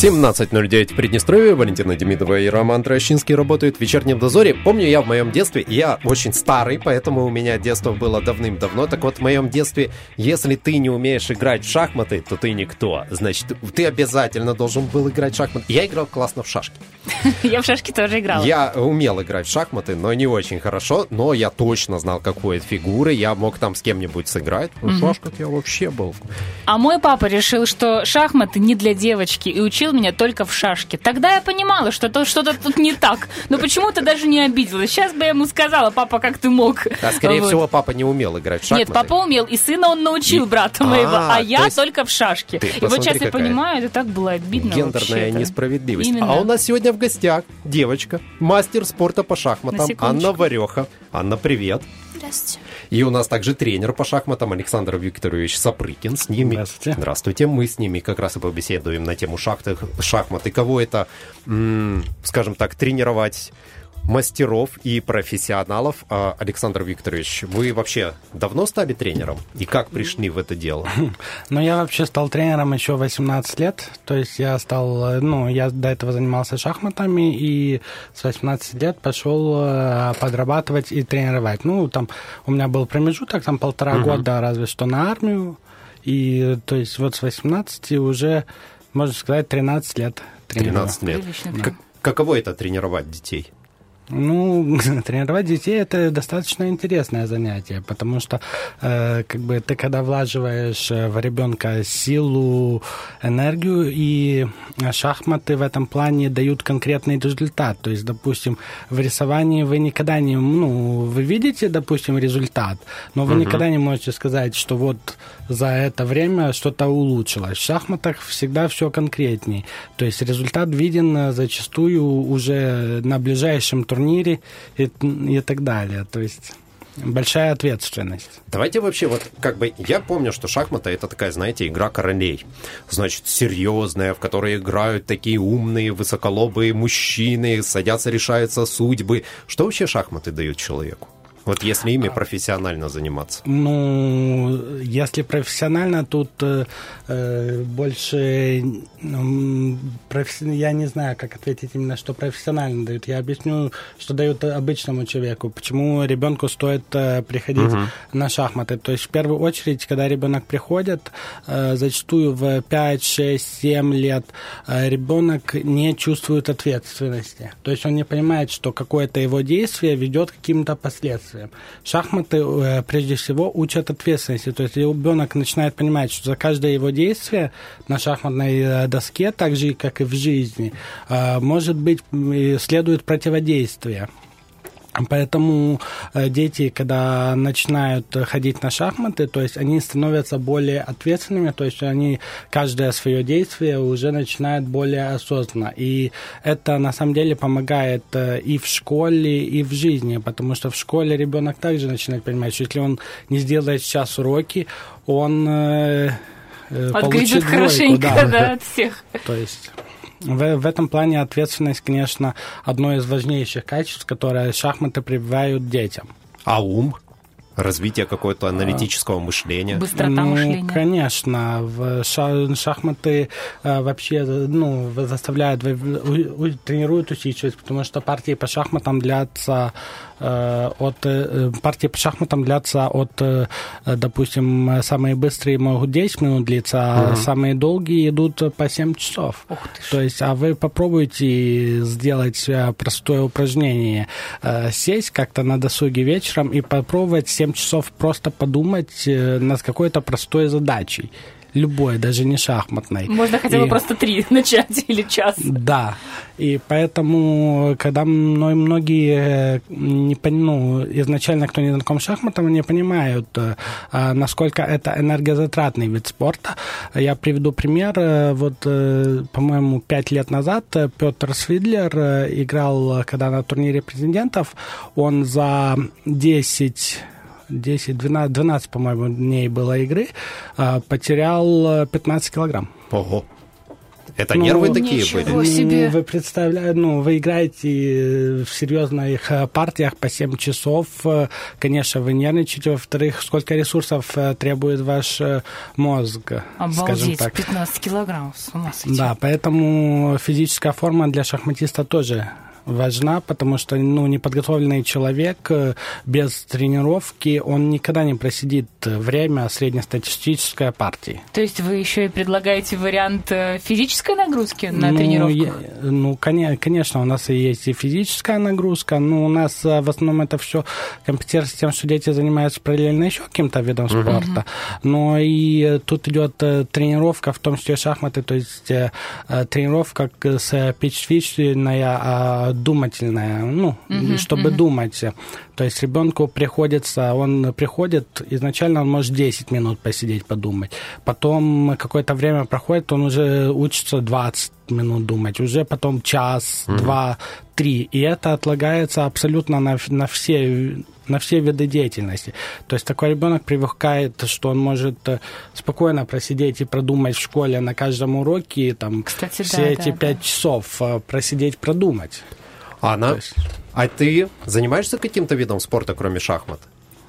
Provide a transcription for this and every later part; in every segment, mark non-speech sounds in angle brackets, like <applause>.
17.09 в Приднестровье. Валентина Демидова и Роман Трощинский работают в вечернем дозоре. Помню, я в моем детстве, я очень старый, поэтому у меня детство было давным-давно. Так вот, в моем детстве, если ты не умеешь играть в шахматы, то ты никто. Значит, ты обязательно должен был играть в шахматы. Я играл классно в шашки. <laughs> Я в шашки тоже играла. Я умел играть в шахматы, но не очень хорошо. Но я точно знал, какой фигуры. Я мог там с кем-нибудь сыграть. В шашках я вообще был. А мой папа решил, что шахматы не для девочки и учил меня только в шашке. Тогда я понимала, что то что-то тут не так. Но почему-то даже не обиделась. Сейчас бы я ему сказала, папа, как ты мог? А скорее Вот. всего, папа не умел играть в шахматы. Нет, папа умел, и сына он научил, И- брата А, моего, а то я есть только в шашке. ты И вот сейчас я какая понимаю, это так было обидно Гендерная вообще-то. несправедливость. Именно. А у нас сегодня в гостях девочка, мастер спорта по шахматам. Анна Вареха. Анна, привет. Здравствуйте. И у нас также тренер по шахматам Александр Викторович Сапрыкин. С ними... Здравствуйте. Здравствуйте. Мы с ними как раз и побеседуем на тему шахты, шахмат и кого это, м, скажем так, тренировать мастеров и профессионалов. А, Александр Викторович, вы вообще давно стали тренером? И как пришли в это дело? <laughs> Ну, я вообще стал тренером еще 18 лет. То есть я стал, э, ну, я до этого занимался шахматами и с 18 лет пошел э, подрабатывать и тренировать. Ну, там у меня был промежуток, там полтора года разве что на армию. И то есть вот с 18 уже, можно сказать, 13 лет тренирую. 13 лет. Прилично, Как- каково это тренировать детей? Ну, <laughs> тренировать детей это достаточно интересное занятие, потому что э, как бы ты когда влаживаешь э, в ребенка силу, энергию, и шахматы в этом плане дают конкретный результат. То есть, допустим, в рисовании вы никогда не, ну, вы видите, допустим, результат, но вы никогда не можете сказать, что вот за это время что-то улучшилось. В шахматах всегда все конкретней. То есть результат виден э, зачастую уже на ближайшем турнире и, и так далее. То есть большая ответственность. Давайте вообще вот как бы я помню, что шахматы это такая, знаете, игра королей. Значит, серьезная, в которой играют такие умные, высоколобые мужчины, садятся, решаются судьбы. Что вообще шахматы дают человеку? Вот если ими профессионально заниматься. Ну, если профессионально, тут э, э, больше м, професси- я не знаю, как ответить именно, что профессионально дают. Я объясню, что дают обычному человеку, почему ребенку стоит э, приходить на шахматы. То есть в первую очередь, когда ребенок приходит, э, зачастую в 5, 6, 7 лет э, ребенок не чувствует ответственности. То есть он не понимает, что какое-то его действие ведет к каким-то последствиям. Шахматы э, прежде всего учат ответственности. То есть ребенок начинает понимать, что за каждое его действие на шахматной э, доске, так же как и в жизни, э, может быть следует противодействие. Поэтому э, дети, когда начинают э, ходить на шахматы, то есть они становятся более ответственными, то есть они каждое свое действие уже начинают более осознанно. И это на самом деле помогает э, и в школе, и в жизни, потому что в школе ребенок также начинает понимать, что если он не сделает сейчас уроки, он Отгребет получит двойку, хорошенько, да, от всех. то есть в, в этом плане ответственность, конечно, одно из важнейших качеств, которое шахматы прививают детям. А ум? Развитие какого-то аналитического мышления? Быстрота ну, мышления. конечно, в ша- шахматы э, вообще ну, заставляют, вы- у- у- тренируют усидчивость, потому что партии по шахматам длятся от э, партии по шахматам длятся от, э, допустим, самые быстрые могут 10 минут длиться, а самые долгие идут по 7 часов. Ух ты. То есть, а вы попробуйте сделать э, простое упражнение, э, сесть как-то на досуге вечером и попробовать 7 часов просто подумать э, над какой-то простой задачей. Любой, даже не шахматной. Можно хотя бы И- просто три <laughs> начать или час. да, и поэтому, когда мной многие э, не ну, изначально, кто не знаком с шахматом, не понимают, э, а, насколько это энергозатратный вид спорта. Я приведу пример. Э, Вот, по-моему, пять лет назад Петр Свидлер играл, когда на турнире президентов, он за 10 10, 12, 12 по-моему, дней было игры, потерял э, 15 килограмм. Ого. Это нервы такие были? Себе. Вы представляете, ну, вы играете э, в серьезных э, партиях по 7 часов. э, Конечно, вы нервничаете. Во-вторых, сколько ресурсов требует ваш мозг, скажем Обалдеть, так. 15 килограммов, с ума сойти. Да, поэтому физическая форма для шахматиста тоже важна, потому что ну, неподготовленный человек э, без тренировки, он никогда не просидит время среднестатистической партии. То есть вы еще и предлагаете вариант э, физической нагрузки на ну, тренировку? я- ну, коне- конечно, у нас и есть и физическая нагрузка, но у нас э, в основном это все компенсируется тем, что дети занимаются параллельно еще каким-то видом спорта. Но и э, тут идет э, тренировка, в том числе шахматы, то есть э, э, тренировка с пичвичная, думательная, ну, чтобы думать. То есть ребенку приходится, он приходит, изначально он может 10 минут посидеть, подумать. Потом какое-то время проходит, он уже учится 20 минут думать, уже потом час, два, три. И это отлагается абсолютно на, на все на все виды деятельности. То есть такой ребенок привыкает, что он может э, спокойно просидеть и продумать в школе на каждом уроке, и там Кстати, все да, эти да, пять да. часов э, просидеть, продумать. А Она... То есть- А ты занимаешься каким-то видом спорта, кроме шахмат?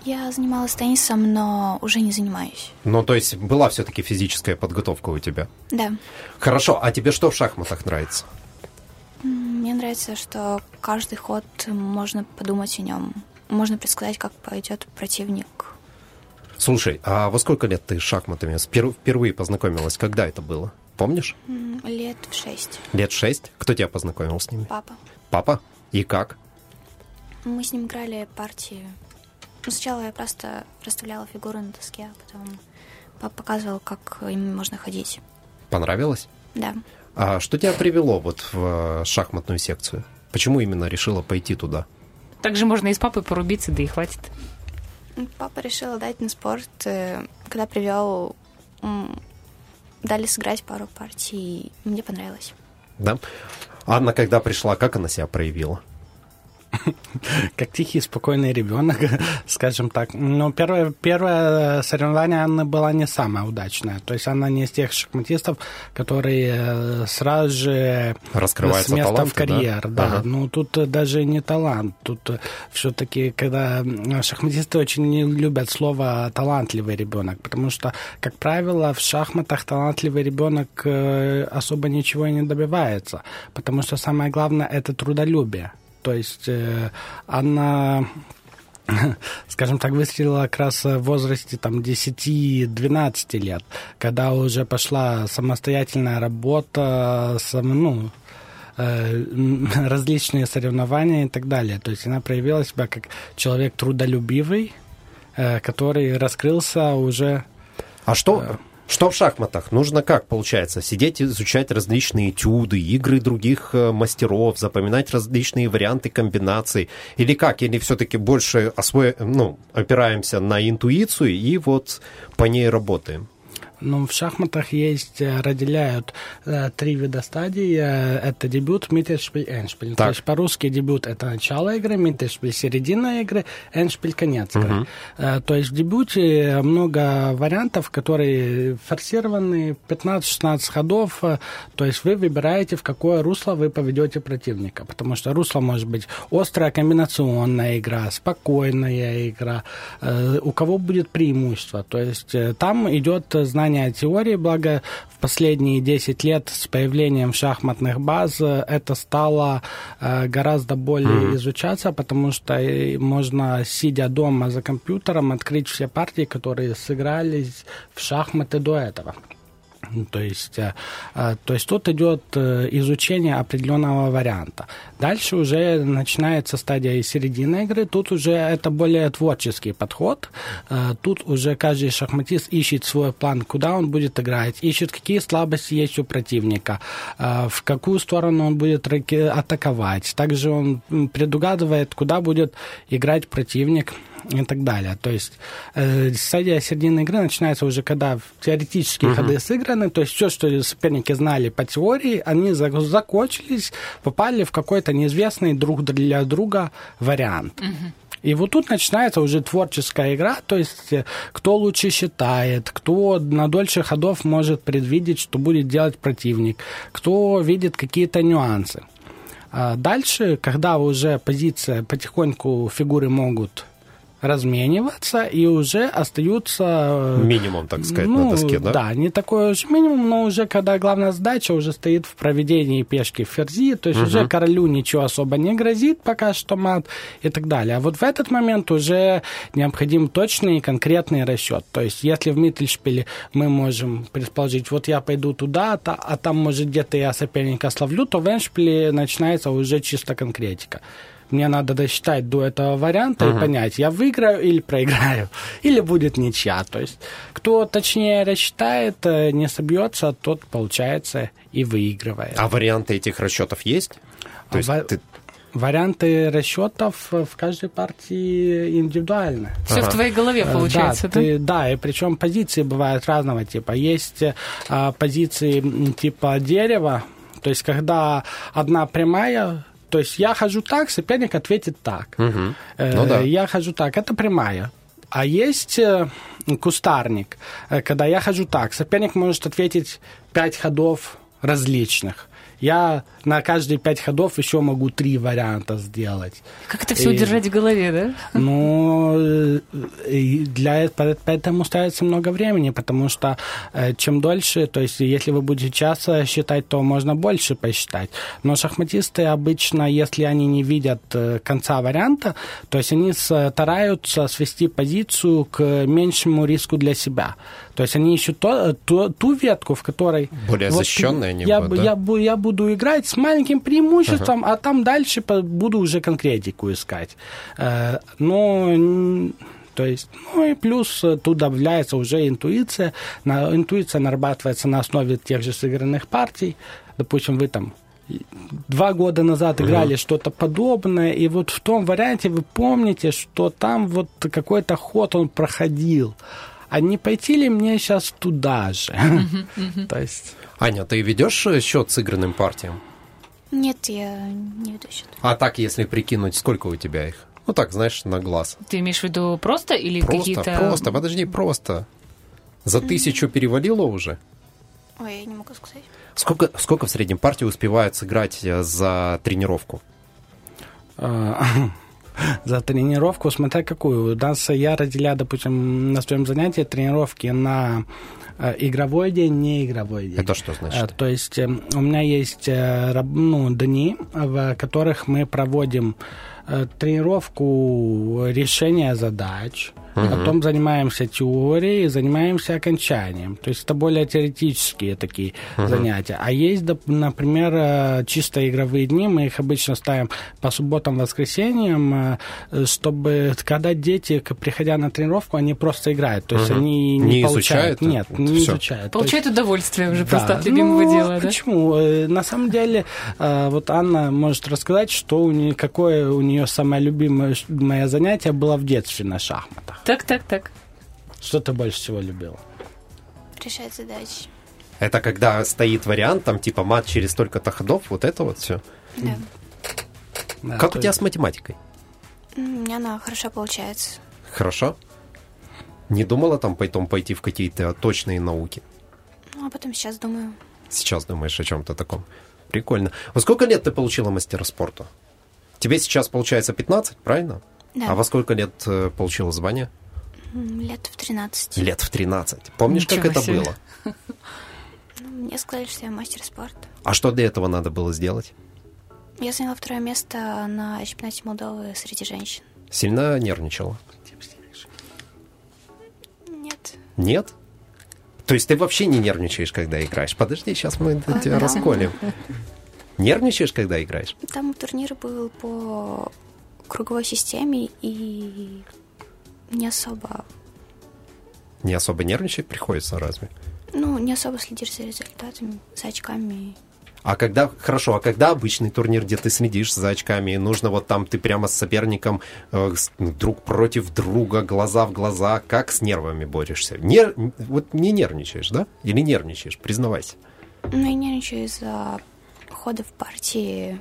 Я занималась теннисом, но уже не занимаюсь. Ну, то есть была все-таки физическая подготовка у тебя. Да. Хорошо, а тебе что в шахматах нравится? Мне нравится, что каждый ход можно подумать о нем. Можно предсказать, как пойдет противник. Слушай, а во сколько лет ты с шахматами впервые познакомилась? Когда это было? Помнишь? Лет в шесть. Лет шесть? Кто тебя познакомил с ними? Папа. Папа? И как? Мы с ним играли партии. Ну, сначала я просто расставляла фигуры на доске, а потом папа показывал, как ими можно ходить. Понравилось? Да. А что тебя привело вот в э, шахматную секцию? Почему именно решила пойти туда? Также можно и с папой порубиться, да и хватит. М, Папа решил отдать на спорт. э, Когда привел, дали сыграть пару партий. Мне понравилось. Да? Анна, когда пришла, как она себя проявила? <laughs> как тихий, спокойный ребенок, <laughs> скажем так. Но первое, первое соревнование Анны было не самое удачное. То есть она не из тех шахматистов, которые э, сразу же Раскрываются с места таланты, в карьер. да? Да, Ага. ну тут э, даже не талант. Тут все-таки, когда шахматисты очень не любят слово талантливый ребенок, потому что, как правило, в шахматах талантливый ребенок э, особо ничего и не добивается, потому что самое главное это трудолюбие. То есть э, она <laughs> скажем так, выстрелила как раз в возрасте там 10-12 лет, когда уже пошла самостоятельная работа, сам, ну, э, <laughs> различные соревнования и так далее. То есть она проявила себя как человек трудолюбивый, э, который раскрылся уже А что, что в шахматах? Нужно как, получается? Сидеть, изучать различные этюды, игры других э, мастеров, запоминать различные варианты комбинаций? Или как? Или все-таки больше осво... ну, опираемся на интуицию и вот по ней работаем? Ну, в шахматах есть, э, разделяют э, три вида стадий. Э, это дебют, миттельшпиль, эндшпиль. Так. То есть по-русски дебют – это начало игры, миттельшпиль – середина игры, эндшпиль – конец игры. Э, то есть в дебюте много вариантов, которые форсированы, 15-16 ходов. то есть вы выбираете, в какое русло вы поведете противника. Потому что русло может быть острая комбинационная игра, спокойная игра, у кого будет преимущество. То есть там идет э, знание теории, благо в последние 10 лет с появлением шахматных баз э, это стало э, гораздо более изучаться, потому что э, можно, сидя дома за компьютером, открыть все партии, которые сыгрались в шахматы до этого. Ну, То есть, э, э, то есть тут идет э, изучение определенного варианта. Дальше уже начинается стадия и середины игры. Тут уже это более творческий подход. Тут уже каждый шахматист ищет свой план, куда он будет играть, ищет, какие слабости есть у противника, в какую сторону он будет атаковать. Также он предугадывает, куда будет играть противник и так далее. То есть э, стадия середины игры начинается уже, когда теоретические ходы сыграны, то есть все, что соперники знали по теории, они за- закончились, попали в какой-то неизвестный друг для друга вариант. И вот тут начинается уже творческая игра, то есть э, кто лучше считает, кто на дольше ходов может предвидеть, что будет делать противник, кто видит какие-то нюансы. А дальше, когда уже позиция потихоньку фигуры могут размениваться и уже остаются... э, Минимум, так сказать, ну, на доске, да? Да, не такой уж минимум, но уже когда главная задача уже стоит в проведении пешки в ферзи, то есть уже королю ничего особо не грозит пока что мат и так далее. А вот в этот момент уже необходим точный и конкретный расчет. То есть если в Миттельшпиле мы можем предположить, вот я пойду туда, та- а там, может, где-то я соперника словлю, то в Эндшпиле начинается уже чисто конкретика. Мне надо досчитать до этого варианта и понять, я выиграю или проиграю, <laughs> или будет ничья. То есть, кто точнее рассчитает, э, не собьется, тот, получается, и выигрывает. А варианты этих расчетов есть? То есть Ва- ты- Варианты расчетов э, в каждой партии индивидуальны. Все в твоей голове Э, получается, да? да? ты- да, и причем позиции бывают разного типа. Есть э, а, позиции типа дерева, то есть когда одна прямая, то есть я хожу так, соперник ответит так. Э, Ну да. Я хожу так, это прямая. А есть э, кустарник, э, когда я хожу так, соперник может ответить пять ходов различных. Я на каждые пять ходов еще могу три варианта сделать. Как это все И- удержать в голове, да? Ну, э, для этого поэтому ставится много времени, потому что э, чем дольше, то есть если вы будете часто считать, то можно больше посчитать. Но шахматисты обычно, если они не видят э, конца варианта, то есть они стараются свести позицию к меньшему риску для себя. То есть они ищут то- то- ту ветку, в которой... Более защищенные они я, будут, бу- да? я, я буду играть с маленьким преимуществом, а там дальше буду уже конкретику искать. Э, но то есть, ну и плюс э, тут добавляется уже интуиция. Интуиция нарабатывается на основе тех же сыгранных партий. Допустим, вы там два года назад играли что-то подобное, и вот в том варианте вы помните, что там вот какой-то ход он проходил. А не пойти ли мне сейчас туда же? То есть... Аня, ты ведешь э, счет сыгранным партиям? Нет, я не веду счет. А так, если прикинуть, сколько у тебя их? Ну так, знаешь, на глаз. Ты имеешь в виду просто или Просто, какие-то... просто, подожди, просто. За тысячу перевалило уже? Ой, я не могу сказать. Сколько, сколько в среднем партии успевают сыграть э, за тренировку? <laughs> За тренировку, смотря какую. У нас я разделяю, допустим, на своем занятии тренировки на игровой день, не игровой день. Это что значит? Э, То есть э, у меня есть э, ну, дни, в которых мы проводим э, тренировку решения задач, потом занимаемся теорией, занимаемся окончанием. То есть это более теоретические такие занятия. А есть, например, э, чисто игровые дни, мы их обычно ставим по субботам, воскресеньям, э, чтобы когда дети, приходя на тренировку, они просто играют. То есть они не, Не получают... изучают? Нет, не Всё. изучают. То есть- удовольствие уже да. просто от любимого Ну, дела, да? Почему? Э, На самом деле, э, вот Анна может рассказать, что у нее, какое у нее самое любимое мое занятие было в детстве на шахматах. Так, так, так. Что ты больше всего любила? Решать задачи. Это когда стоит вариант, там типа мат через столько-то ходов, вот это вот все. Да. Да, Как то у тебя есть- с математикой? У меня она хорошо получается. Хорошо? Не думала там потом пойти в какие-то точные науки? Ну, а потом сейчас думаю. Сейчас думаешь о чем-то таком. Прикольно. Во сколько лет ты получила мастера спорта? Тебе сейчас получается 15, правильно? Да. А во сколько лет э, получила звание? Лет в 13. Лет в 13. Помнишь, как Ничего это себе. было? <laughs> Ну, Мне сказали, что я мастер спорта. А что для этого надо было сделать? Я заняла второе место на чемпионате Молдовы среди женщин. Сильно нервничала? Нет. То есть ты вообще не нервничаешь, когда играешь? Подожди, сейчас мы <laughs> это тебя расколем. Нервничаешь, когда играешь? Там турнир был по круговой системе и не особо, Не особо нервничать приходится разве? ну, не особо следишь за результатами, за очками. А когда, хорошо, а когда обычный турнир, где ты следишь за очками, и нужно вот там ты прямо с соперником э, друг против друга, глаза в глаза, как с нервами борешься? Нер... Вот не нервничаешь, да? Или нервничаешь? Признавайся. Ну, я нервничаю из-за ходов партии,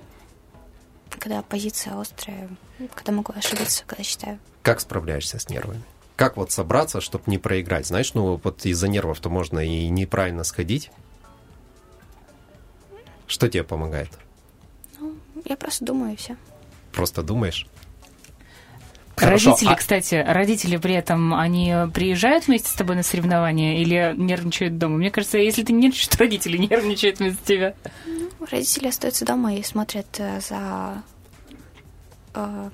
когда позиция острая, когда могу ошибиться, когда считаю. Как справляешься с нервами? Как вот собраться, чтобы не проиграть? Знаешь, ну вот из-за нервов-то можно и неправильно сходить. Что тебе помогает? Я просто думаю, и все. Просто думаешь? Хорошо, Родители, а- кстати, родители при этом, они приезжают вместе с тобой на соревнования или нервничают дома? Мне кажется, если ты нервничаешь, то родители <laughs> нервничают вместо тебя. Родители остаются дома и смотрят э, за, э,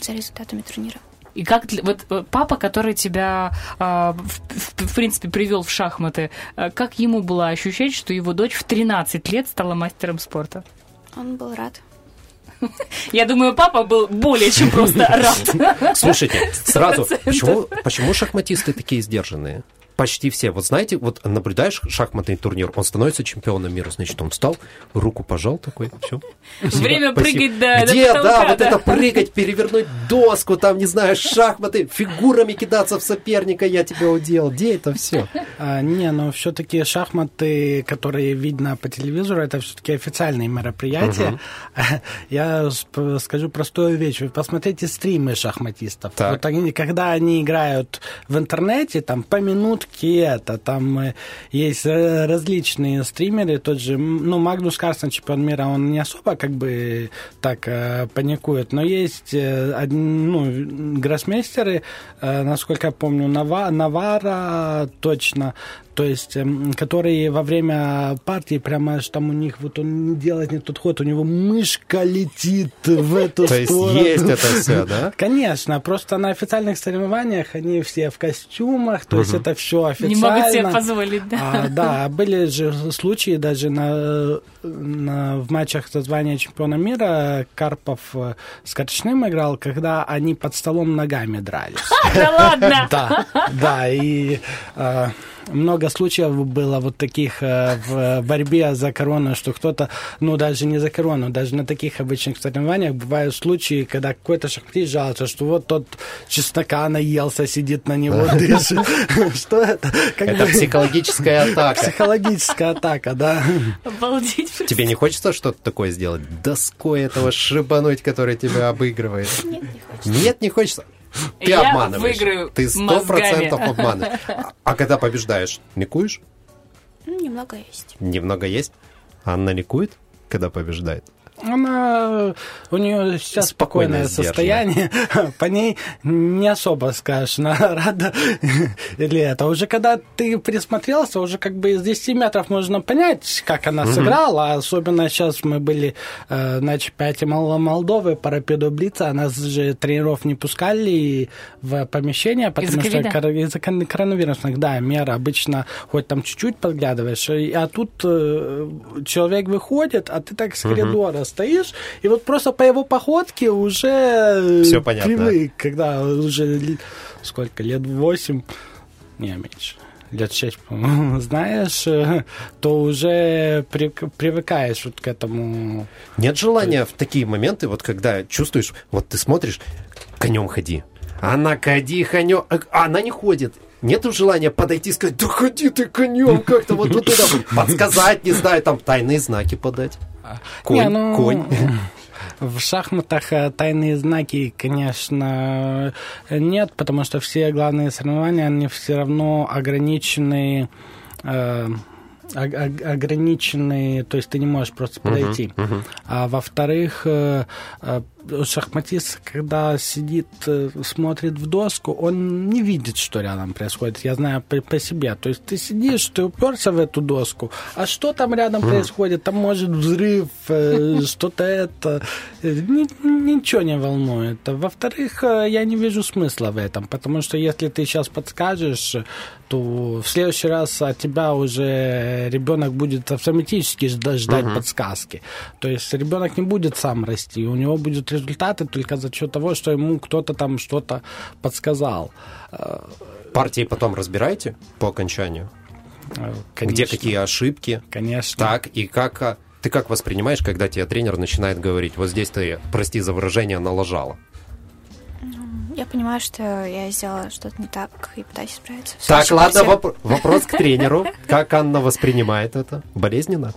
за результатами турнира. И как для- вот э, папа, который тебя, а, в, в- в принципе, привел в шахматы, э, как ему было ощущать, что его дочь в 13 лет стала мастером спорта? Он был рад. <laughs> Я думаю, папа был более чем просто <laughs> рад. Слушайте, сразу, <laughs> 100%. почему, почему шахматисты такие сдержанные? Почти все. Вот знаете, вот наблюдаешь шахматный турнир, он становится чемпионом мира, значит, он встал, руку пожал такой, все. Время прыгать до, до Где, да, потолка, вот это прыгать, перевернуть доску, там, не знаю, шахматы, фигурами кидаться в соперника, я тебя удел. Где это все? А, не, но все-таки шахматы, которые видно по телевизору, это все-таки официальные мероприятия. <laughs> Я сп- скажу простую вещь. Вы посмотрите стримы шахматистов. Так. Вот они, когда они играют в интернете, там по минутке это, там э, есть э, различные стримеры, тот же, ну, Магнус Карсон, чемпион мира, он не особо как бы так э, паникует, но есть ну, гроссмейстеры, насколько я помню, Нава, Навара точно, то есть, эм, которые во время партии прямо аж там у них вот он делает не тот ход, у него мышка летит в <laughs> эту То есть сторону. есть это все, <laughs> да? Конечно, просто на официальных соревнованиях они все в костюмах, то есть это все официально. Не могут себе позволить, да. А, да, были же случаи даже на, на- в матчах за звание чемпиона мира Карпов э, с Корчным играл, когда они под столом ногами дрались. <laughs> Да ладно! Да, да, и э, много случаев было вот таких э, в борьбе за корону, что кто-то, ну, даже не за корону, даже на таких обычных соревнованиях бывают случаи, когда какой-то шахматист жалуется, что вот тот чеснока наелся, сидит на него, дышит. <laughs> Что это? Это психологическая атака. Психологическая атака, да. Обалдеть. Тебе не хочется что-то такое сделать? Доской этого шибануть, который тебя обыгрывает? Нет, не хочется. Нет, не хочется. Ты Я обманываешь. выиграю Ты сто процентов обманываешь. А- <laughs> А когда побеждаешь, ликуешь? Ну, немного есть. Немного есть? Анна ликует, когда побеждает? Она, у нее сейчас Спокойная, спокойное состояние, <laughs> по ней не особо скажешь, она <laughs> рада. Или это. Уже когда ты присмотрелся, уже как бы из 10 метров можно понять, как она сыграла, особенно сейчас мы были э, на чемпионате Мол- Молдовы по рапиду Блица, нас же тренеров не пускали в помещение, потому Из-за что кор- из-за коронавирусных, да, мер обычно хоть там чуть-чуть подглядываешь, а тут э, человек выходит, а ты так с коридора стоишь, и вот просто по его походке уже э, Всё понятно. привык, когда уже сколько, лет восемь, не, меньше, лет шесть, по-моему, <laughs> знаешь, э, то уже при- привыкаешь вот к этому. Нет желания в такие моменты, вот когда чувствуешь, вот ты смотришь, конем ходи. Она ходи, конем, а она не ходит. Нету желания подойти и сказать, да ходи ты конем как-то вот, вот туда, <laughs> подсказать, не знаю, там тайные знаки подать. Конь, Не, ну, конь. <laughs> В шахматах э, тайные знаки, конечно, нет, потому что все главные соревнования, они все равно ограничены, э, ог- ог- ограничены, то есть ты не можешь просто подойти. А во-вторых, э, э, шахматист, когда сидит, э, смотрит в доску, он не видит, что рядом происходит. Я знаю по, по себе. То есть ты сидишь, ты уперся в эту доску, а что там рядом происходит? Там может взрыв, э, <laughs> что-то это. э, ни- ничего не волнует. Во-вторых, я не вижу смысла в этом, потому что если ты сейчас подскажешь, то в следующий раз от тебя уже ребенок будет автоматически жда- ждать подсказки. То есть ребенок не будет сам расти, у него будут результаты только за счет того, что ему кто-то там что-то подсказал. Партии потом разбираете по окончанию? Э, Где конечно, какие ошибки? Конечно. Так, и как... а, Ты как воспринимаешь, когда тебе тренер начинает говорить, вот здесь ты, прости за выражение, налажала? Я понимаю, что я сделала что-то не так и пытаюсь справиться. В Так, ладно, воп- вопрос к тренеру. <laughs> Как Анна воспринимает это? Болезненно?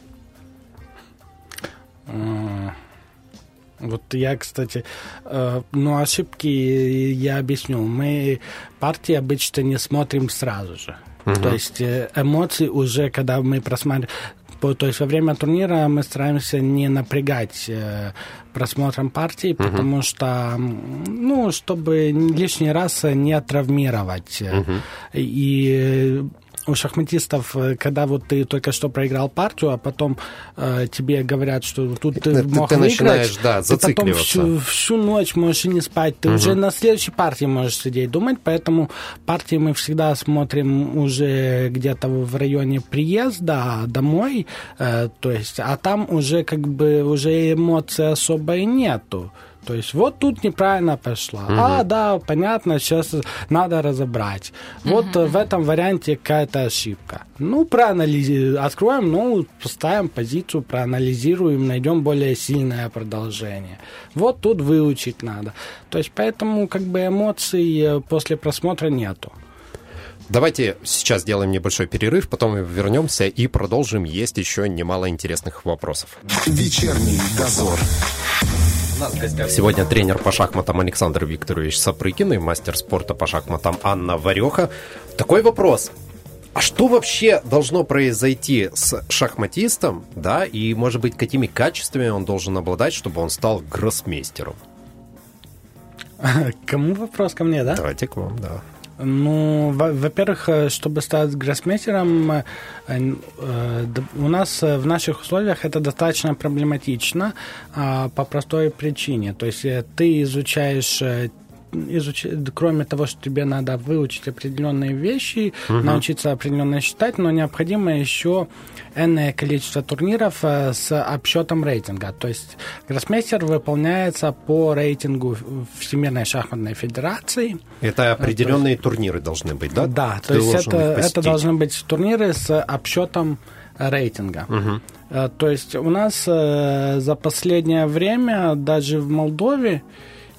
Вот я, кстати, э, ну, ошибки я объясню. Мы партии обычно не смотрим сразу же. То есть э, эмоции уже, когда мы просматриваем... То есть во время турнира мы стараемся не напрягать э, просмотром партии, потому что, ну, чтобы лишний раз не травмировать. э, И у шахматистов, э, когда вот ты только что проиграл партию, а потом э, тебе говорят, что тут ты, Ты- мог ты выиграть, да, ты потом всю, всю ночь можешь и не спать, ты уже на следующей партии можешь сидеть думать, поэтому партии мы всегда смотрим уже где-то в районе приезда домой, э, то есть, а там уже как бы уже эмоций особо и нету. То есть вот тут неправильно пошла. А, да, понятно, сейчас надо разобрать. Вот э, в этом варианте какая-то ошибка. Ну, проанализируем, откроем, ну, поставим позицию, проанализируем, найдем более сильное продолжение. Вот тут выучить надо. То есть поэтому как бы эмоций э, после просмотра нету. Давайте сейчас сделаем небольшой перерыв, потом мы вернемся и продолжим. Есть еще немало интересных вопросов. Вечерний дозор. Сегодня тренер по шахматам Александр Викторович Сапрыкин и мастер спорта по шахматам Анна Вареха. Такой вопрос. А что вообще должно произойти с шахматистом, да, и, может быть, какими качествами он должен обладать, чтобы он стал гроссмейстером? Кому вопрос ко мне, да? Давайте к вам, да. Ну, во- во-первых, э, чтобы стать гроссмейстером, э, э, у нас в наших условиях это достаточно проблематично а, по простой причине. То есть ты изучаешь изуч- кроме того, что тебе надо выучить определенные вещи, научиться определенно считать, но необходимо еще энное количество турниров э, с обсчетом рейтинга. То есть гроссмейстер выполняется по рейтингу Всемирной шахматной федерации. Это определенные турниры должны быть, да? Да, Ты то есть это, это должны быть турниры с обсчетом рейтинга. Э, То есть у нас э, за последнее время, даже в Молдове,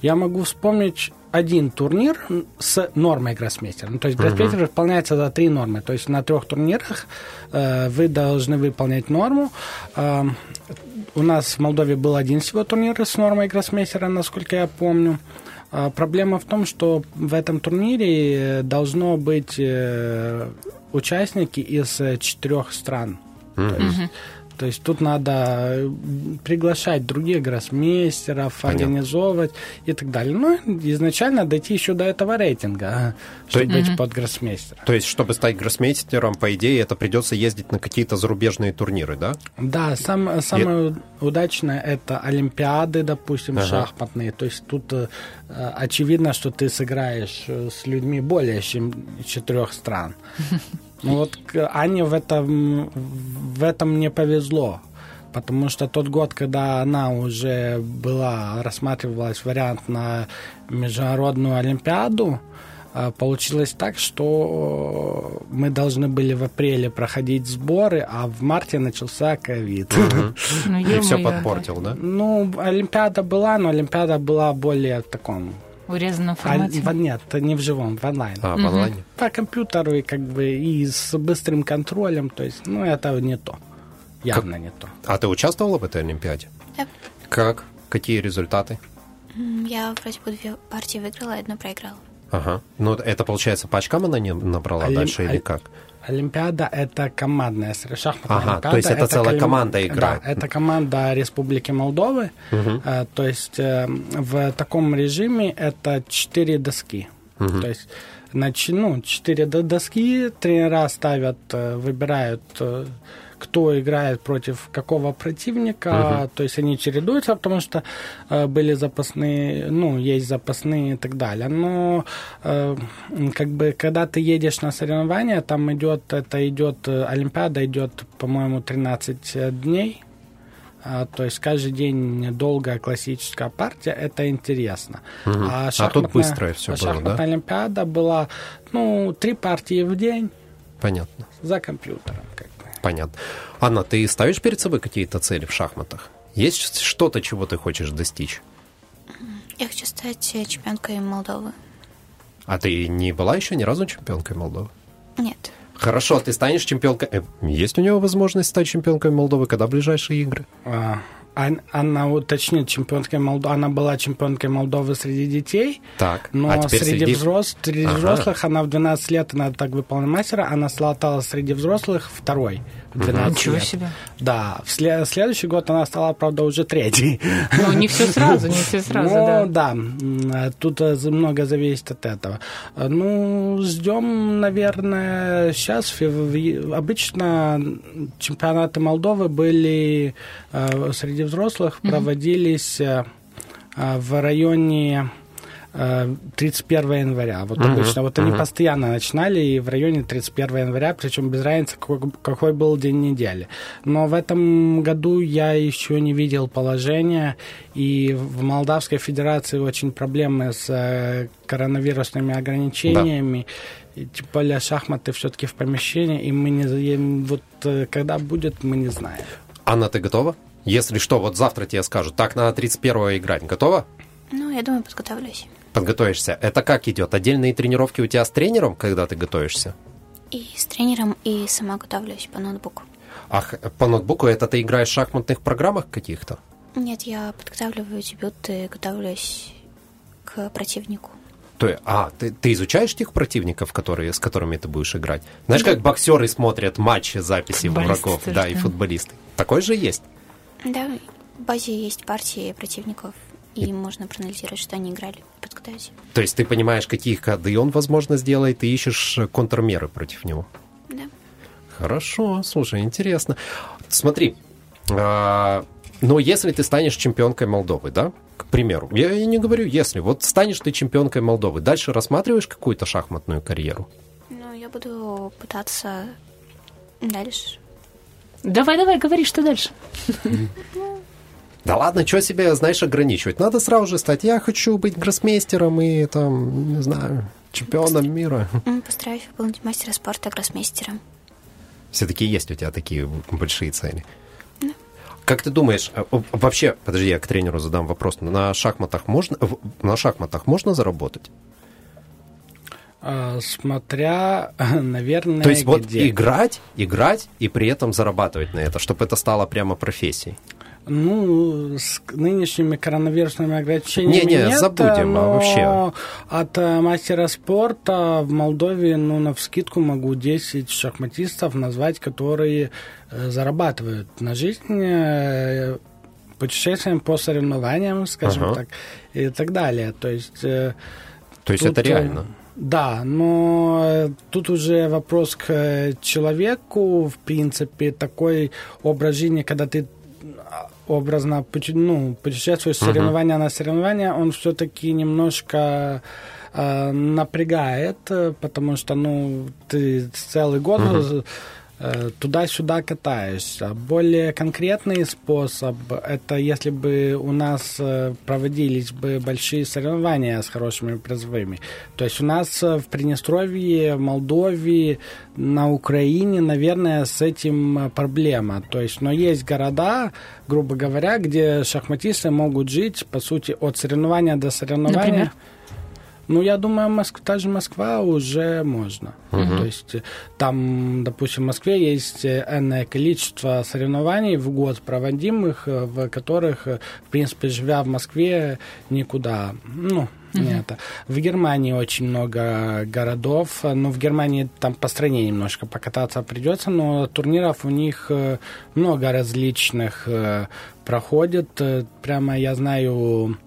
я могу вспомнить один турнир с нормой гроссмейстера. Ну, то есть гроссмейстер выполняется за три нормы. То есть на трех турнирах э, вы должны выполнять норму. Э, у нас в Молдове был один всего турнир с нормой гроссмейстера, насколько я помню. А, Проблема в том, что в этом турнире э, должно быть э, участники из э, четырех стран. То есть, то есть тут надо приглашать других гроссмейстеров, Понятно. организовывать и так далее. Ну, изначально дойти еще до этого рейтинга, чтобы быть под гроссмейстера. То есть, чтобы стать гроссмейстером, по идее, это придется ездить на какие-то зарубежные турниры, да? Да, сам, самое удачное это Олимпиады, допустим, Ага. шахматные. То есть тут э, э, очевидно, что ты сыграешь э, с людьми более чем четырех стран. <laughs> Ну вот Ане в этом, в этом не повезло. Потому что тот год, когда она уже была, рассматривалась вариант на Международную Олимпиаду, э, получилось так, что мы должны были в апреле проходить сборы, а в марте начался ковид. <laughs> Ну, И все подпортил, да? Ну, Олимпиада была, но Олимпиада была более в таком... В урезанном а, формате. в- нет, не в живом, в онлайн. А, в онлайне? По компьютеру и как бы и с быстрым контролем, то есть, ну, это не то. Явно не то. А ты участвовала в этой Олимпиаде? Да. Как? Какие результаты? Я вроде бы две партии выиграла, одну проиграла. Ага. Ну, это, получается, по очкам она не набрала Олим- дальше или Оль- как? Олимпиада это командная шахматная Ага, Олимпиада. то есть это целая колле- команда играет. Да, это команда Республики Молдовы. Э, то есть э, в таком режиме это четыре доски. То есть нач- ну, четыре до- доски, тренера ставят, э, выбирают э, кто играет против какого противника, то есть они чередуются, потому что э, были запасные, ну, есть запасные и так далее. Но э, как бы, когда ты едешь на соревнования, там идет, это идет, э, Олимпиада идет, по-моему, 13 дней. А, то есть каждый день долгая классическая партия, это интересно. А, тут быстрое всё было, шахматная да? Олимпиада была, ну, три партии в день Понятно. за компьютером. Как. Понятно. Анна, ты ставишь перед собой какие-то цели в шахматах? Есть что-то, чего ты хочешь достичь? Я хочу стать э, чемпионкой Молдовы. А ты не была еще ни разу чемпионкой Молдовы? Нет. Хорошо, ты станешь чемпионкой. э, Есть у него возможность стать чемпионкой Молдовы, когда ближайшие игры? А, Анна уточнит, чемпионкой Молдовы, она была чемпионкой Молдовы среди детей, Так, но а среди, среди... взрос- среди Ага. взрослых она в 12 лет, она так выполнила мастера, она стала среди взрослых второй 12 Ничего лет. себе. Да, в сле- следующий год она стала, правда, уже третьей. Ну, не все сразу, не все сразу, ну, да. да, тут э, много зависит от этого. Ну, ждем, наверное, сейчас. Обычно чемпионаты Молдовы были э, среди взрослых, проводились э, в районе 31 января. Вот обычно. Вот они постоянно начинали и в районе 31 января, причем без разницы, какой, какой был день недели. Но в этом году я еще не видел положения, и в Молдавской Федерации очень проблемы с э, коронавирусными ограничениями. И, тем более шахматы все-таки в помещении, и мы не за- вот э, когда будет, мы не знаем. Анна, ты готова? Если что, вот завтра тебе скажут, так, надо 31 играть. Готова? Ну, я думаю, подготовлюсь. Подготовишься. Это как идет? Отдельные тренировки у тебя с тренером, когда ты готовишься? И с тренером, и сама готовлюсь по ноутбуку. Ах, по ноутбуку это ты играешь в шахматных программах каких-то? Нет, я подготавливаю дебюты, готовлюсь к противнику. То, есть- а, ты, ты изучаешь тех противников, которые, с которыми ты будешь играть? Знаешь, как боксеры смотрят матчи, записи Футболисты врагов, тоже, да, и да. футболисты. Такой же есть. Да, в базе есть партии противников, и можно проанализировать, что они играли, подготовить. То есть ты понимаешь, какие ходы он, возможно, сделает, и ищешь контрмеры против него. Да. Хорошо, слушай, интересно. Смотри, а, но если ты станешь чемпионкой Молдовы, да, к примеру, я и не говорю если, вот станешь ты чемпионкой Молдовы, дальше рассматриваешь какую-то шахматную карьеру? Ну, я буду пытаться дальше. Давай, давай, говори, что дальше. Да ладно, что себя, знаешь, ограничивать? Надо сразу же стать, я хочу быть гроссмейстером и там, не знаю, чемпионом мира. Постараюсь выполнить мастера спорта гроссмейстера. Все-таки есть у тебя такие большие цели. Как ты думаешь, а, вообще, подожди, я к тренеру задам вопрос. На шахматах можно, на шахматах можно заработать? Э, Смотря, <laughs> наверное, То есть вот где. играть, играть и при этом зарабатывать на это, чтобы это стало прямо профессией. Ну, с нынешними коронавирусными ограничениями Не-не, нет, забудем, а но вообще. от э, мастера спорта в Молдове, ну, на вскидку могу 10 шахматистов назвать, которые э, зарабатывают на жизнь э, путешествием по соревнованиям, скажем Ага. так, и так далее. То есть... То есть это реально. Да, но тут уже вопрос к человеку, в принципе, такой образ жизни, когда ты образно ну, путешествуешь с соревнования на соревнования, он все-таки немножко э, напрягает, потому что, ну, ты целый год э, туда-сюда катаешься. Более конкретный способ это если бы у нас э, проводились бы большие соревнования с хорошими призовыми. То есть у нас э, в Приднестровье, в Молдове, на Украине, наверное, с этим э, проблема. То есть, но есть города, грубо говоря, где шахматисты могут жить, по сути, от соревнования до соревнования. Например? Ну, я думаю, Моск... та же Москва уже можно. То есть э, там, допустим, в Москве есть э, энное количество соревнований в год проводимых, э, в которых, в принципе, живя в Москве, никуда, ну, не это. В Германии очень много городов, но в Германии там по стране немножко покататься придется, но турниров у них много различных проходит. Прямо я знаю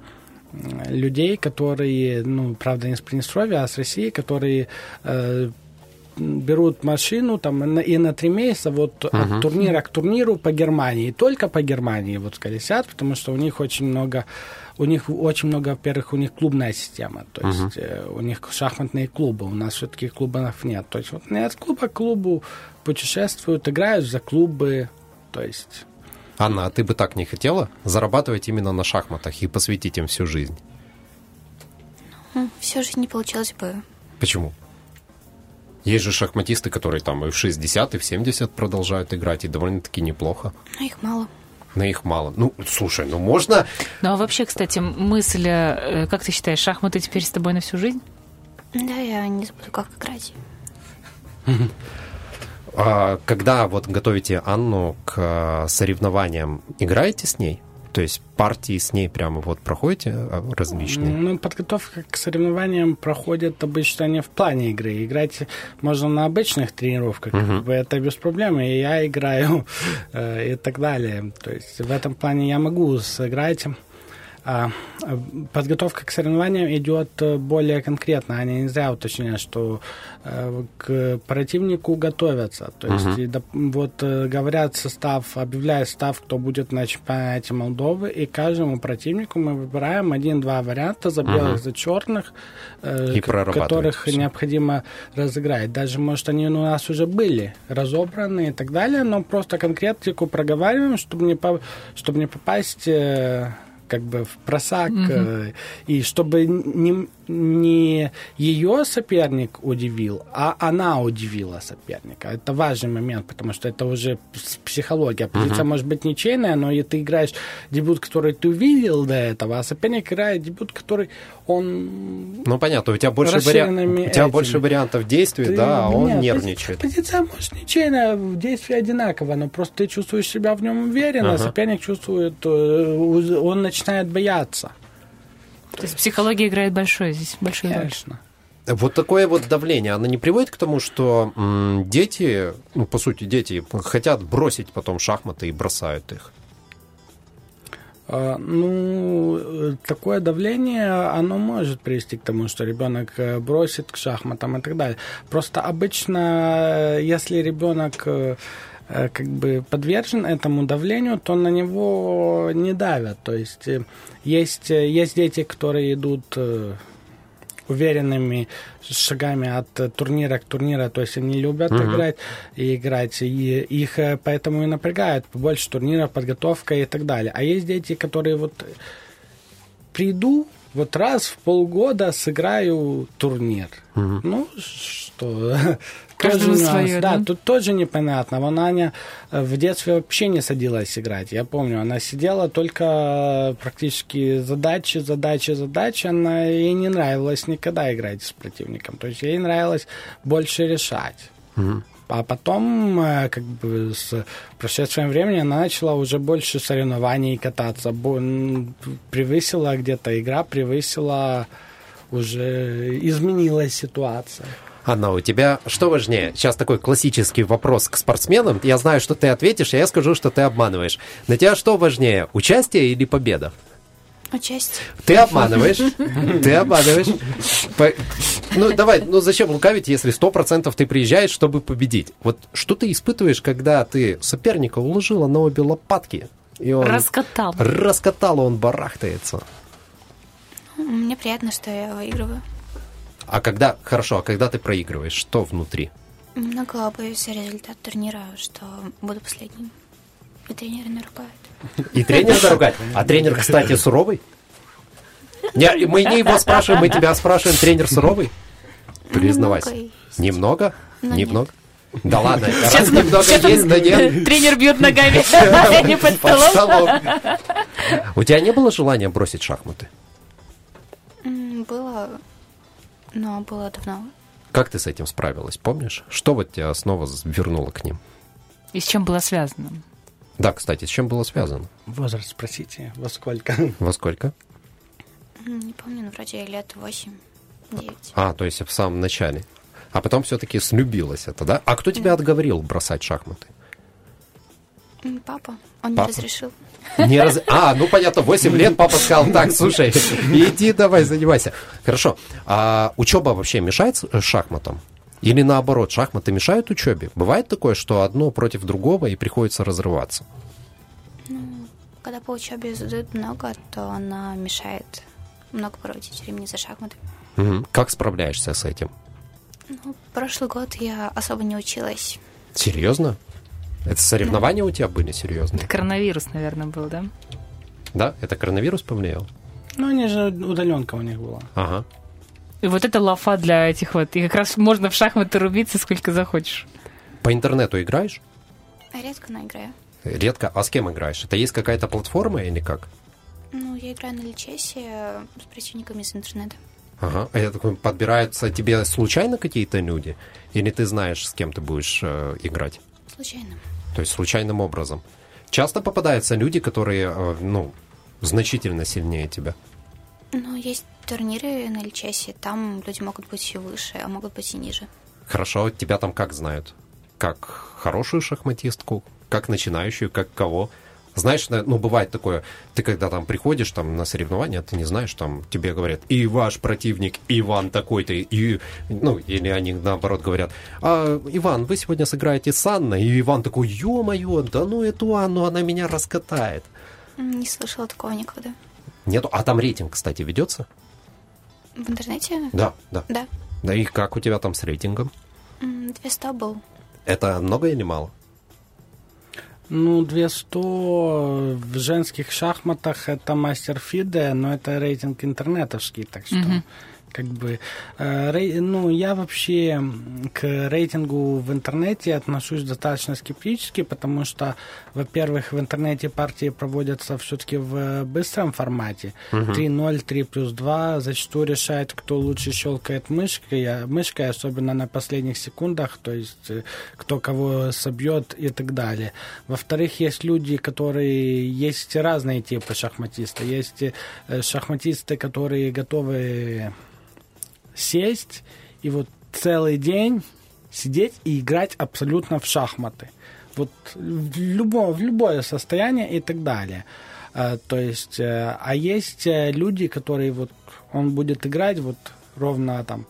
людей, которые, ну, правда, не с Приднестровья, а с России, которые э, берут машину там и на, три месяца вот от турнира к турниру по Германии, только по Германии вот колесят, потому что у них очень много у них очень много, во-первых, у них клубная система, то есть э, у них шахматные клубы, у нас все-таки клубов нет. То есть вот от клуба к клубу путешествуют, играют за клубы, то есть Анна, а ты бы так не хотела зарабатывать именно на шахматах и посвятить им всю жизнь? Все же не получилось бы. Почему? Есть же шахматисты, которые там и в 60, и в 70 продолжают играть, и довольно-таки неплохо. Но их мало. Но их мало. Ну, слушай, ну можно... Ну, а вообще, кстати, мысль, э, как ты считаешь, шахматы теперь с тобой на всю жизнь? Да, я не забуду, как играть. <laughs> А, когда вот готовите Анну к а, соревнованиям, играете с ней? То есть партии с ней прямо вот проходите а, различные? Ну, подготовка к соревнованиям проходит обычно не в плане игры. Играть можно на обычных тренировках, как бы это без проблем, и я играю <laughs> э, и так далее. То есть в этом плане я могу сыграть. А, а, подготовка к соревнованиям идет э, более конкретно. Они не зря уточняют, что э, к противнику готовятся. То есть и, доп- вот э, говорят состав, объявляют состав, кто будет на чемпионате Молдовы, и каждому противнику мы выбираем один-два варианта за белых, за черных, И к- которых всё. необходимо разыграть. Даже, может, они у нас уже были разобраны и так далее, но просто конкретику проговариваем, чтобы не, по- чтобы не попасть как бы в просак, э, и чтобы не, не ее соперник удивил, а она удивила соперника. Это важный момент, потому что это уже психология. Позиция может быть ничейная, но и ты играешь дебют, который ты увидел до этого, а соперник играет дебют, который он Ну, понятно, у тебя больше, расширенными у тебя больше вариантов действий, Ты- да, а он нет, нервничает. Позиция, может ничейная, действие одинаково, но просто ты чувствуешь себя в нем уверенно, Ага. соперник чувствует, э, он начинает бояться. То есть психология играет большое здесь, большую роль. Конечно. Вот такое вот давление, оно не приводит к тому, что дети, ну, по сути, дети хотят бросить потом шахматы и бросают их? А, Ну, э, такое давление, оно может привести к тому, что ребенок э, бросит к шахматам и так далее. Просто обычно, э, если ребенок э, э, как бы подвержен этому давлению, то на него не давят. То есть э, есть, э, есть дети, которые идут э, уверенными шагами от э, турнира к турниру, то есть они любят играть и играть, и их э, поэтому и напрягают больше турниров, подготовка и так далее. А есть дети, которые вот э, приду, вот раз в полгода сыграю турнир. Ну, что... Каждому тоже нюанс. своё, да? да? тут тоже непонятно. Вон Аня э, в детстве вообще не садилась играть. Я помню, она сидела только э, практически задачи, задачи, задачи. Она ей не нравилось никогда играть с противником. То есть ей нравилось больше решать. А потом, э, как бы с прошедшим временем, она начала уже больше соревнований кататься. Превысила где-то игра, превысила уже изменилась ситуация. Анна, у тебя что важнее? Сейчас такой классический вопрос к спортсменам. Я знаю, что ты ответишь, а я скажу, что ты обманываешь. На тебя что важнее, участие или победа? Участие. Ты обманываешь. <laughs> Ты обманываешь. Ну, давай, ну зачем лукавить, если сто процентов ты приезжаешь, чтобы победить? Вот что ты испытываешь, когда ты соперника уложила на обе лопатки, и он Раскатал. раскатал, он барахтается. Мне приятно, что я выигрываю. А когда, хорошо, а когда ты проигрываешь, что внутри? Много боюсь результат турнира, что буду последним. И тренеры наругают. И тренер наругать. А тренер, кстати, суровый? Не, мы не его спрашиваем, мы тебя спрашиваем, тренер суровый? Признавайся. Немного есть. Немного? Немного? Да ладно, Сейчас раз немного сейчас есть, да нет. Тренер бьет ногами <laughs> не под столом. У тебя не было желания бросить шахматы? Было, но было давно. Как ты с этим справилась, помнишь? Что вот тебя снова вернуло к ним? И с чем было связано? Да, кстати, с чем было связано? Возраст спросите, во сколько? <laughs> Во сколько? Не помню, но вроде лет 8-9. А, то есть в самом начале. А потом все-таки слюбилась это, да? А кто тебя отговорил бросать шахматы? Папа, он Папа? не разрешил. Не раз... А, ну понятно, 8 лет папа сказал, так, слушай, иди давай, занимайся. Хорошо. А учеба вообще мешает э, шахматам? Или наоборот, шахматы мешают учебе? Бывает такое, что одно против другого и приходится разрываться? Когда по учебе задают много, то она мешает много проводить времени за шахматами. Мгм. Как справляешься с этим? Ну, прошлый год я особо не училась. Серьезно? Это соревнования у тебя были серьезные? Коронавирус, наверное, был, да? Да? Это коронавирус повлиял? Ну, они же удаленка у них была. Ага. И вот это лафа для этих вот. И как раз можно в шахматы рубиться сколько захочешь. По интернету играешь? А редко на играю. Редко. А с кем играешь? Это есть какая-то платформа или как? Ну, я играю на личесе э, с противниками из интернета. Ага. А я такой, подбираются тебе случайно какие-то люди? Или ты знаешь, с кем ты будешь э, играть? Случайно. То есть случайным образом. Часто попадаются люди, которые, э, ну, значительно сильнее тебя? Ну, есть турниры на Личесе, там люди могут быть и выше, а могут быть и ниже. Хорошо, тебя там как знают? Как хорошую шахматистку? Как начинающую? Как кого? Знаешь, ну, бывает такое, ты когда там приходишь там на соревнования, ты не знаешь, там тебе говорят, и ваш противник Иван такой-то, и, ну, или они наоборот говорят, а, Иван, вы сегодня сыграете с Анной, и Иван такой, ё-моё, да ну эту Анну, она меня раскатает. Не слышала такого никогда. Нету, а там рейтинг, кстати, ведется? В интернете? Да, да. Да. Да и как у тебя там с рейтингом? 200 был. Это много или мало? Ну, 200 в женских шахматах это мастер Фиде, но это рейтинг интернетовский, так что... Mm-hmm как бы, э, ну, я вообще к рейтингу в интернете отношусь достаточно скептически, потому что, во-первых, в интернете партии проводятся все-таки в быстром формате. Uh-huh. 3-0, 3 плюс 2, зачастую решает, кто лучше щелкает мышкой, мышкой, особенно на последних секундах, то есть э, кто кого собьет и так далее. Во-вторых, есть люди, которые, есть разные типы шахматистов. Есть э, шахматисты, которые готовы сесть и вот целый день сидеть и играть абсолютно в шахматы. Вот в любое, в любое состояние и так далее. А, то есть, э, а есть э, люди, которые вот он будет играть вот ровно там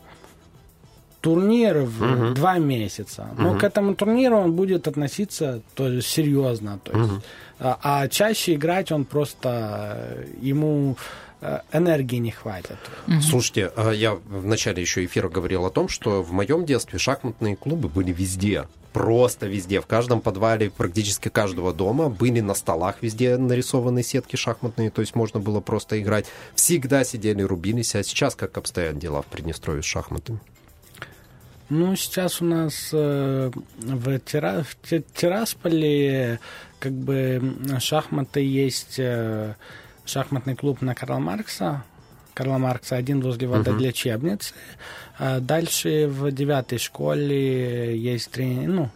турнир в uh-huh. два месяца. Но uh-huh. к этому турниру он будет относиться тоже серьезно. То есть, uh-huh. а, а чаще играть он просто э, ему энергии не хватит. Слушайте, а я в начале еще эфира говорил о том, что в моем детстве шахматные клубы были везде. Просто везде, в каждом подвале практически каждого дома были на столах везде нарисованы сетки шахматные, то есть можно было просто играть. Всегда сидели, рубились, а сейчас как обстоят дела в Приднестровье с шахматами? Ну, сейчас у нас э, в, Тира... в Тирасполе как бы шахматы есть... Э, шахматный клуб на Карла Маркса. Карла Маркса один возле водолечебницы. Uh-huh. Дальше в девятой школе есть тренер, ну,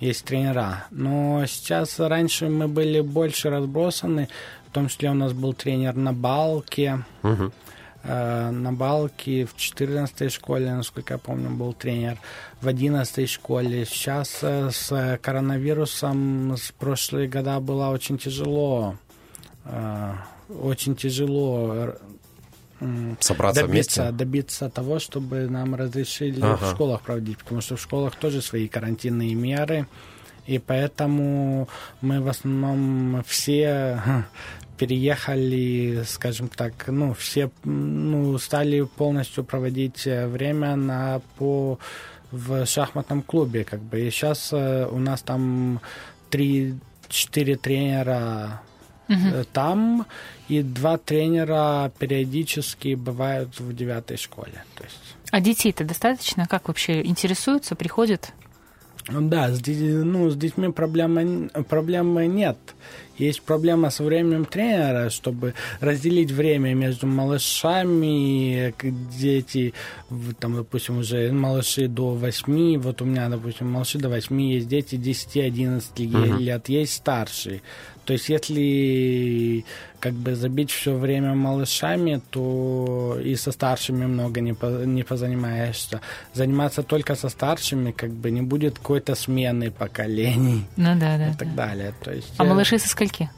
есть тренера. Но сейчас раньше мы были больше разбросаны, в том числе у нас был тренер на Балке. Uh-huh. На Балке в 14 школе, насколько я помню, был тренер. В 11 школе. Сейчас э, с коронавирусом с прошлые года было очень тяжело очень тяжело собраться добиться, вместе? добиться того, чтобы нам разрешили ага. в школах проводить, потому что в школах тоже свои карантинные меры, и поэтому мы в основном все переехали, скажем так, ну, все ну, стали полностью проводить время на, по, в шахматном клубе, как бы, и сейчас э, у нас там три-четыре тренера угу. там, и два тренера периодически бывают в девятой школе. То есть... А детей-то достаточно? Как вообще интересуются, приходят? Да, с, ну, с детьми проблемы, проблемы нет. Есть проблема со временем тренера, чтобы разделить время между малышами, дети, там, допустим, уже малыши до 8, вот у меня, допустим, малыши до 8, есть дети 10-11 uh-huh. лет, есть старшие. То есть, если как бы забить все время малышами, то и со старшими много не, по, не позанимаешься. Заниматься только со старшими, как бы не будет какой-то смены поколений. Ну да, да. И так да. далее. То есть, а я... малыши со скольки?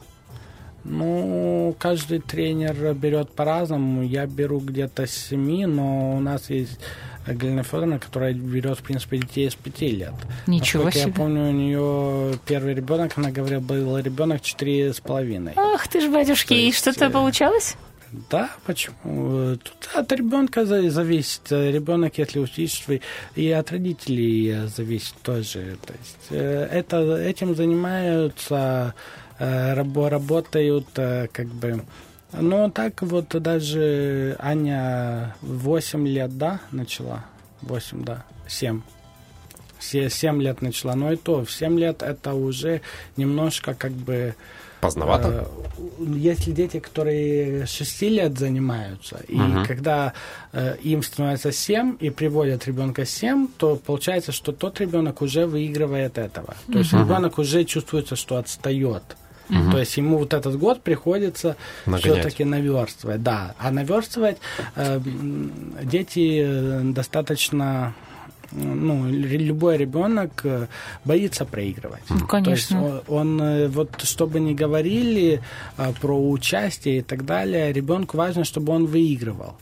Ну, каждый тренер берет по-разному. Я беру где-то с 7, но у нас есть Галина Федоровна, которая берет, в принципе, детей с 5 лет. Ничего Насколько себе. я помню, у нее первый ребенок, она говорила, был ребенок четыре с половиной. Ах ты ж, батюшки, и что-то э, получалось? Да, почему? Тут от ребенка зависит. Ребенок, если учить, и от родителей зависит тоже. То есть э, это, этим занимаются Э, работают как бы... Ну, так вот даже Аня 8 лет, да, начала? 8, да, 7. Все 7 лет начала. Но и то, в 7 лет это уже немножко как бы... Поздновато? Э, если дети, которые 6 лет занимаются, и угу. когда э, им становится 7 и приводят ребенка 7, то получается, что тот ребенок уже выигрывает этого. То есть угу. ребенок уже чувствуется, что отстает. То есть ему вот этот год приходится все-таки наверстывать. Да, а наверстывать э, м, дети э, достаточно ну, любой ребенок э, боится проигрывать. Ну, То есть конечно. он, он, э, вот чтобы не говорили э, про участие и так далее, ребенку важно, чтобы он выигрывал.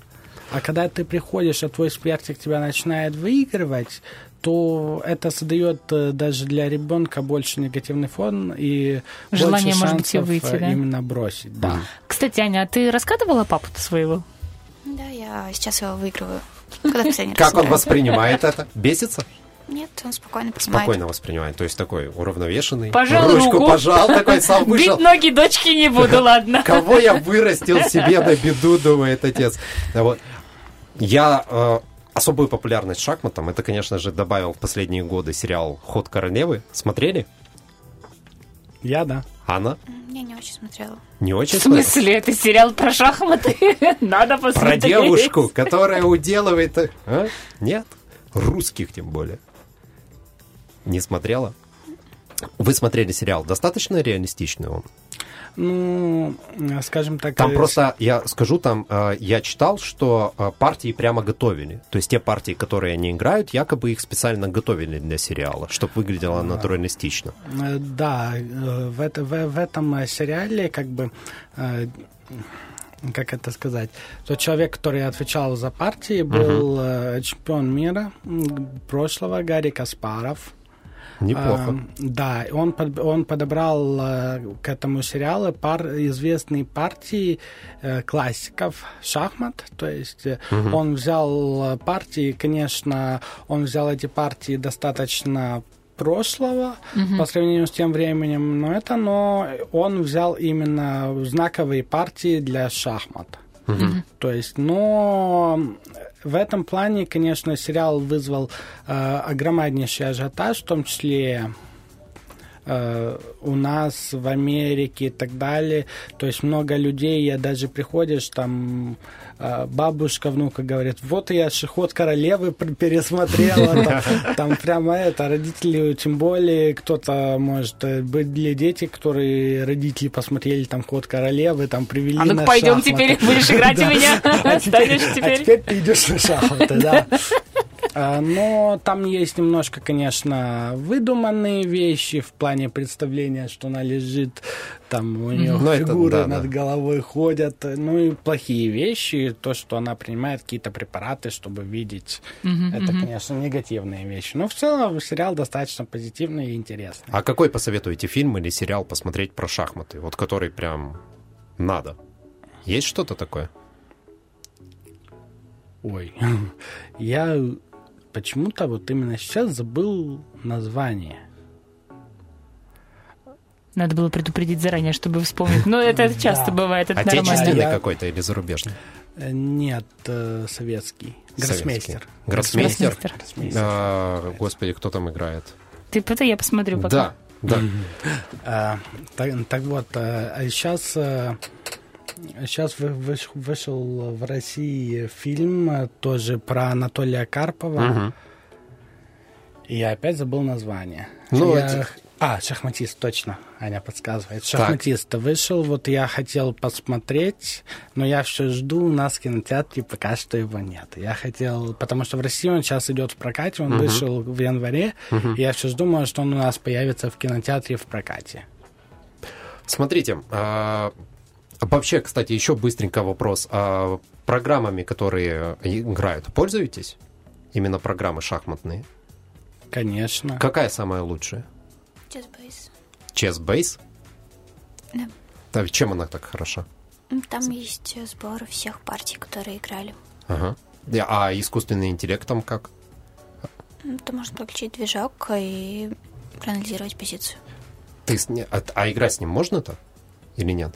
А когда ты приходишь, а твой соперник тебя начинает выигрывать, то это создает э, даже для ребенка больше негативный фон и Желание, больше может быть, и шансов выйти, э, да? именно бросить. Да. Кстати, Аня, а ты раскатывала папу-то своего? Да, я сейчас его выигрываю. Когда в последний <laughs> раз Как он воспринимает это? Бесится? Нет, он спокойно принимает. Спокойно воспринимает. То есть такой уравновешенный. Пожал Ручку руку. пожал, такой сам Бить вышел. ноги дочки не буду, <laughs> ладно. Кого я вырастил себе на беду, думает отец. Да вот. Я э, особую популярность шахматам, это, конечно же, добавил в последние годы сериал «Ход королевы». Смотрели? Я, да. Анна? Я не очень смотрела. Не очень В смысле, это сериал про шахматы? <laughs> Надо Про посмотреть. девушку, которая уделывает... э, а? Нет? Русских тем более. Не смотрела? Вы смотрели сериал. Достаточно реалистичный он? Ну, э, скажем так... Там э, просто, я скажу, там э, я читал, что партии прямо готовили. То есть те партии, которые они играют, якобы их специально готовили для сериала, чтобы выглядело натуралистично. Да, в, это- в- в этом сериале как бы как это сказать, тот человек, который отвечал за партии, был э, чемпион мира прошлого Гарри Каспаров. Неплохо. А, да, он, под- он подобрал э, к этому сериалу пар, известные партии э, классиков шахмат. То есть э, он взял партии, конечно, он взял эти партии достаточно прошлого по сравнению с тем временем, но это, но он взял именно знаковые партии для шахмат. То есть, но в этом плане, конечно, сериал вызвал э, огромнейший ажиотаж, в том числе у нас в Америке и так далее. То есть много людей, я даже приходишь, там э, бабушка, внука говорит, вот я ход королевы пересмотрела, там, <laughs> там прямо это, родители, тем более кто-то, может, э, были дети, которые родители посмотрели там ход королевы, там привели А на пойдем шахматы. теперь, будешь играть <laughs> у меня. А теперь, а теперь ты идешь на шахматы, да. А, Но там есть немножко, конечно, выдуманные вещи в плане представления, что она лежит, там у нее Ну, это фигуры да, над да. головой ходят. Ну и плохие вещи, то, что она принимает какие-то препараты, чтобы видеть. Это, конечно, негативные вещи. Но в целом сериал достаточно позитивный и интересный. А какой посоветуете фильм или сериал посмотреть про шахматы? Вот который прям надо. Есть что-то такое? Ой, <laughs> я почему-то вот именно сейчас забыл название. Надо было предупредить заранее, чтобы вспомнить. Но это <laughs> часто бывает, это нормально. Отечественный какой-то или зарубежный? Э, Нет, э, советский. Гроссмейстер. Гроссмейстер? А, господи, кто там играет? Ты это я посмотрю пока. Да, да. А, так, так вот, сейчас, сейчас вышел в России фильм э, тоже про Анатолия Карпова. И я опять забыл название. Ну, Я- это- А, шахматист, точно. Аня подсказывает. Шахматист вышел, вот я хотел посмотреть, но я все жду, у нас в кинотеатре пока что его нет. Я хотел, потому что в России он сейчас идет в прокате, он вышел в январе, и я все жду, может, он у нас появится в кинотеатре в прокате. Смотрите, а, вообще, кстати, еще быстренько вопрос. А, программами, которые играют, пользуетесь? Именно программы шахматные. Конечно. Какая самая лучшая? Chessbase. Chess Base? Да. Да, чем она так хороша? М, Там есть э, сбор всех партий, которые играли. Ага. А искусственный интеллект там как? М, Ты можешь подключить движок и проанализировать позицию. Ты с а, а играть с ним можно-то? Или нет?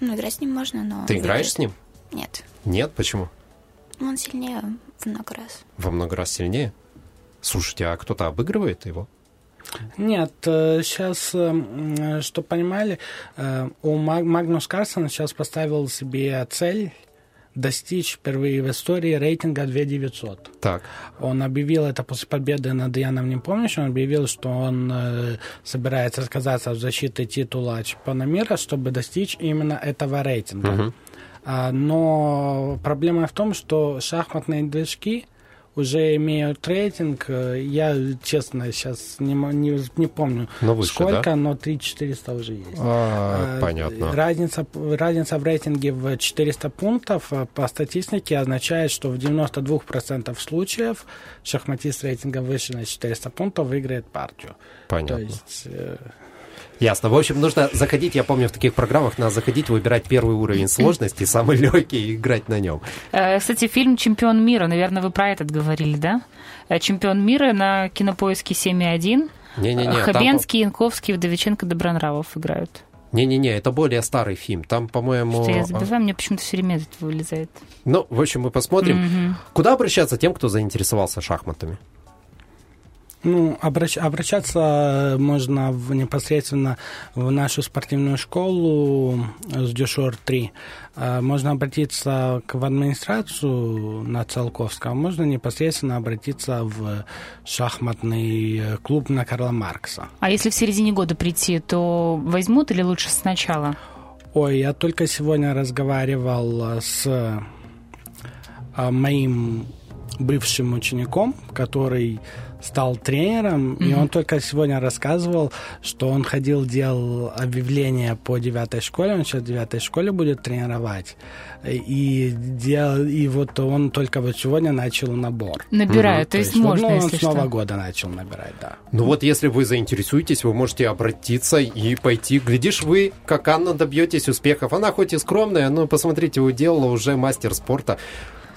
Ну, играть с ним можно, но... Ты играешь с ним? Нет. Нет, почему? Он сильнее в много раз. Во много раз сильнее? Слушайте, а кто-то обыгрывает его? Нет, сейчас, что понимали, э, у Маг- Магнус Карсон сейчас поставил себе цель достичь впервые в истории рейтинга 2900. Так. Он объявил это после победы над Яном Непомнящим, он объявил, что он э, собирается отказаться от защиты титула чемпиона мира, чтобы достичь именно этого рейтинга. Мгм. А, но проблема в том, что шахматные движки уже имеют рейтинг. э, Я, честно, сейчас не, не, не помню, Но выше, сколько, да? но 3400 уже есть. А, Э, понятно. Разница, разница в рейтинге в 400 пунктов э, по статистике означает, что в 92% случаев шахматист рейтинга выше на 400 пунктов выиграет партию. Понятно. То есть, э, Ясно. В общем, нужно заходить, я помню, в таких программах надо заходить, выбирать первый уровень сложности, самый легкий, и играть на нем. Э, Кстати, фильм «Чемпион мира», наверное, вы про этот говорили, да? Э, «Чемпион мира» на кинопоиске 7.1. Не-не-не, там- Хабенский, Янковский, Вдовиченко, Добронравов играют. Не-не-не, это более старый фильм. Там, по-моему... Что я а, забываю, мне почему-то все время этот вылезает. Ну, в общем, мы посмотрим. Мгм. Куда обращаться тем, кто заинтересовался шахматами? Ну, обращ- обращаться можно в, непосредственно в нашу спортивную школу с Дюшор 3. Э, Можно обратиться к, в администрацию на Циолковского, можно непосредственно обратиться в шахматный э, клуб на Карла Маркса. А если в середине года прийти, то возьмут или лучше сначала? Ой, я только сегодня разговаривал э, с э, моим бывшим учеником, который стал тренером, и он только сегодня рассказывал, что он ходил, делал объявление по девятой школе, он сейчас в девятой школе будет тренировать, и, дел, и вот он только вот сегодня начал набор. Набирают, то есть можно, ну, он если с Нового что. года начал набирать, да. Ну вот, если вы заинтересуетесь, вы можете обратиться и пойти. Глядишь, вы, как Анна, добьетесь успехов. Она хоть и скромная, но посмотрите, уделала уже мастер спорта.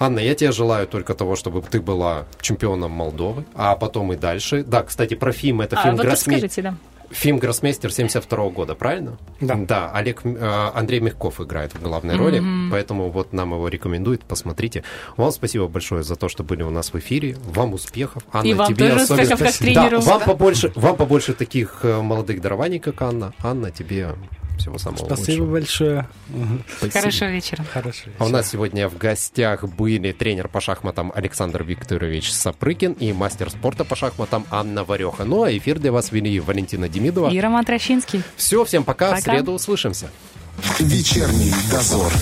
Анна, я тебе желаю только того, чтобы ты была чемпионом Молдовы, а потом и дальше. Да, кстати, про фильм. Это А, фильм вот «Гроссме- расскажите, да. Фильм «Гроссмейстер» 72 года, правильно? Да. Да, Олег, э, Андрей Мягков играет в главной роли, поэтому вот нам его рекомендуют, посмотрите. Вам спасибо большое за то, что были у нас в эфире. Вам успехов. Анна, И вам тебе тоже особенно- успехов как Да, тренеру. вам побольше, вам побольше таких э, молодых дарований, как Анна. Анна, тебе всего самого Спасибо лучшего. большое. Спасибо. Хорошего вечера. Хорошо. А у нас сегодня в гостях были тренер по шахматам Александр Викторович Сапрыкин и мастер спорта по шахматам Анна Вареха. Ну а эфир для вас вели Валентина Демидова. И Роман Трощинский. Все, всем пока, в Пока. среду услышимся. Вечерний дозор.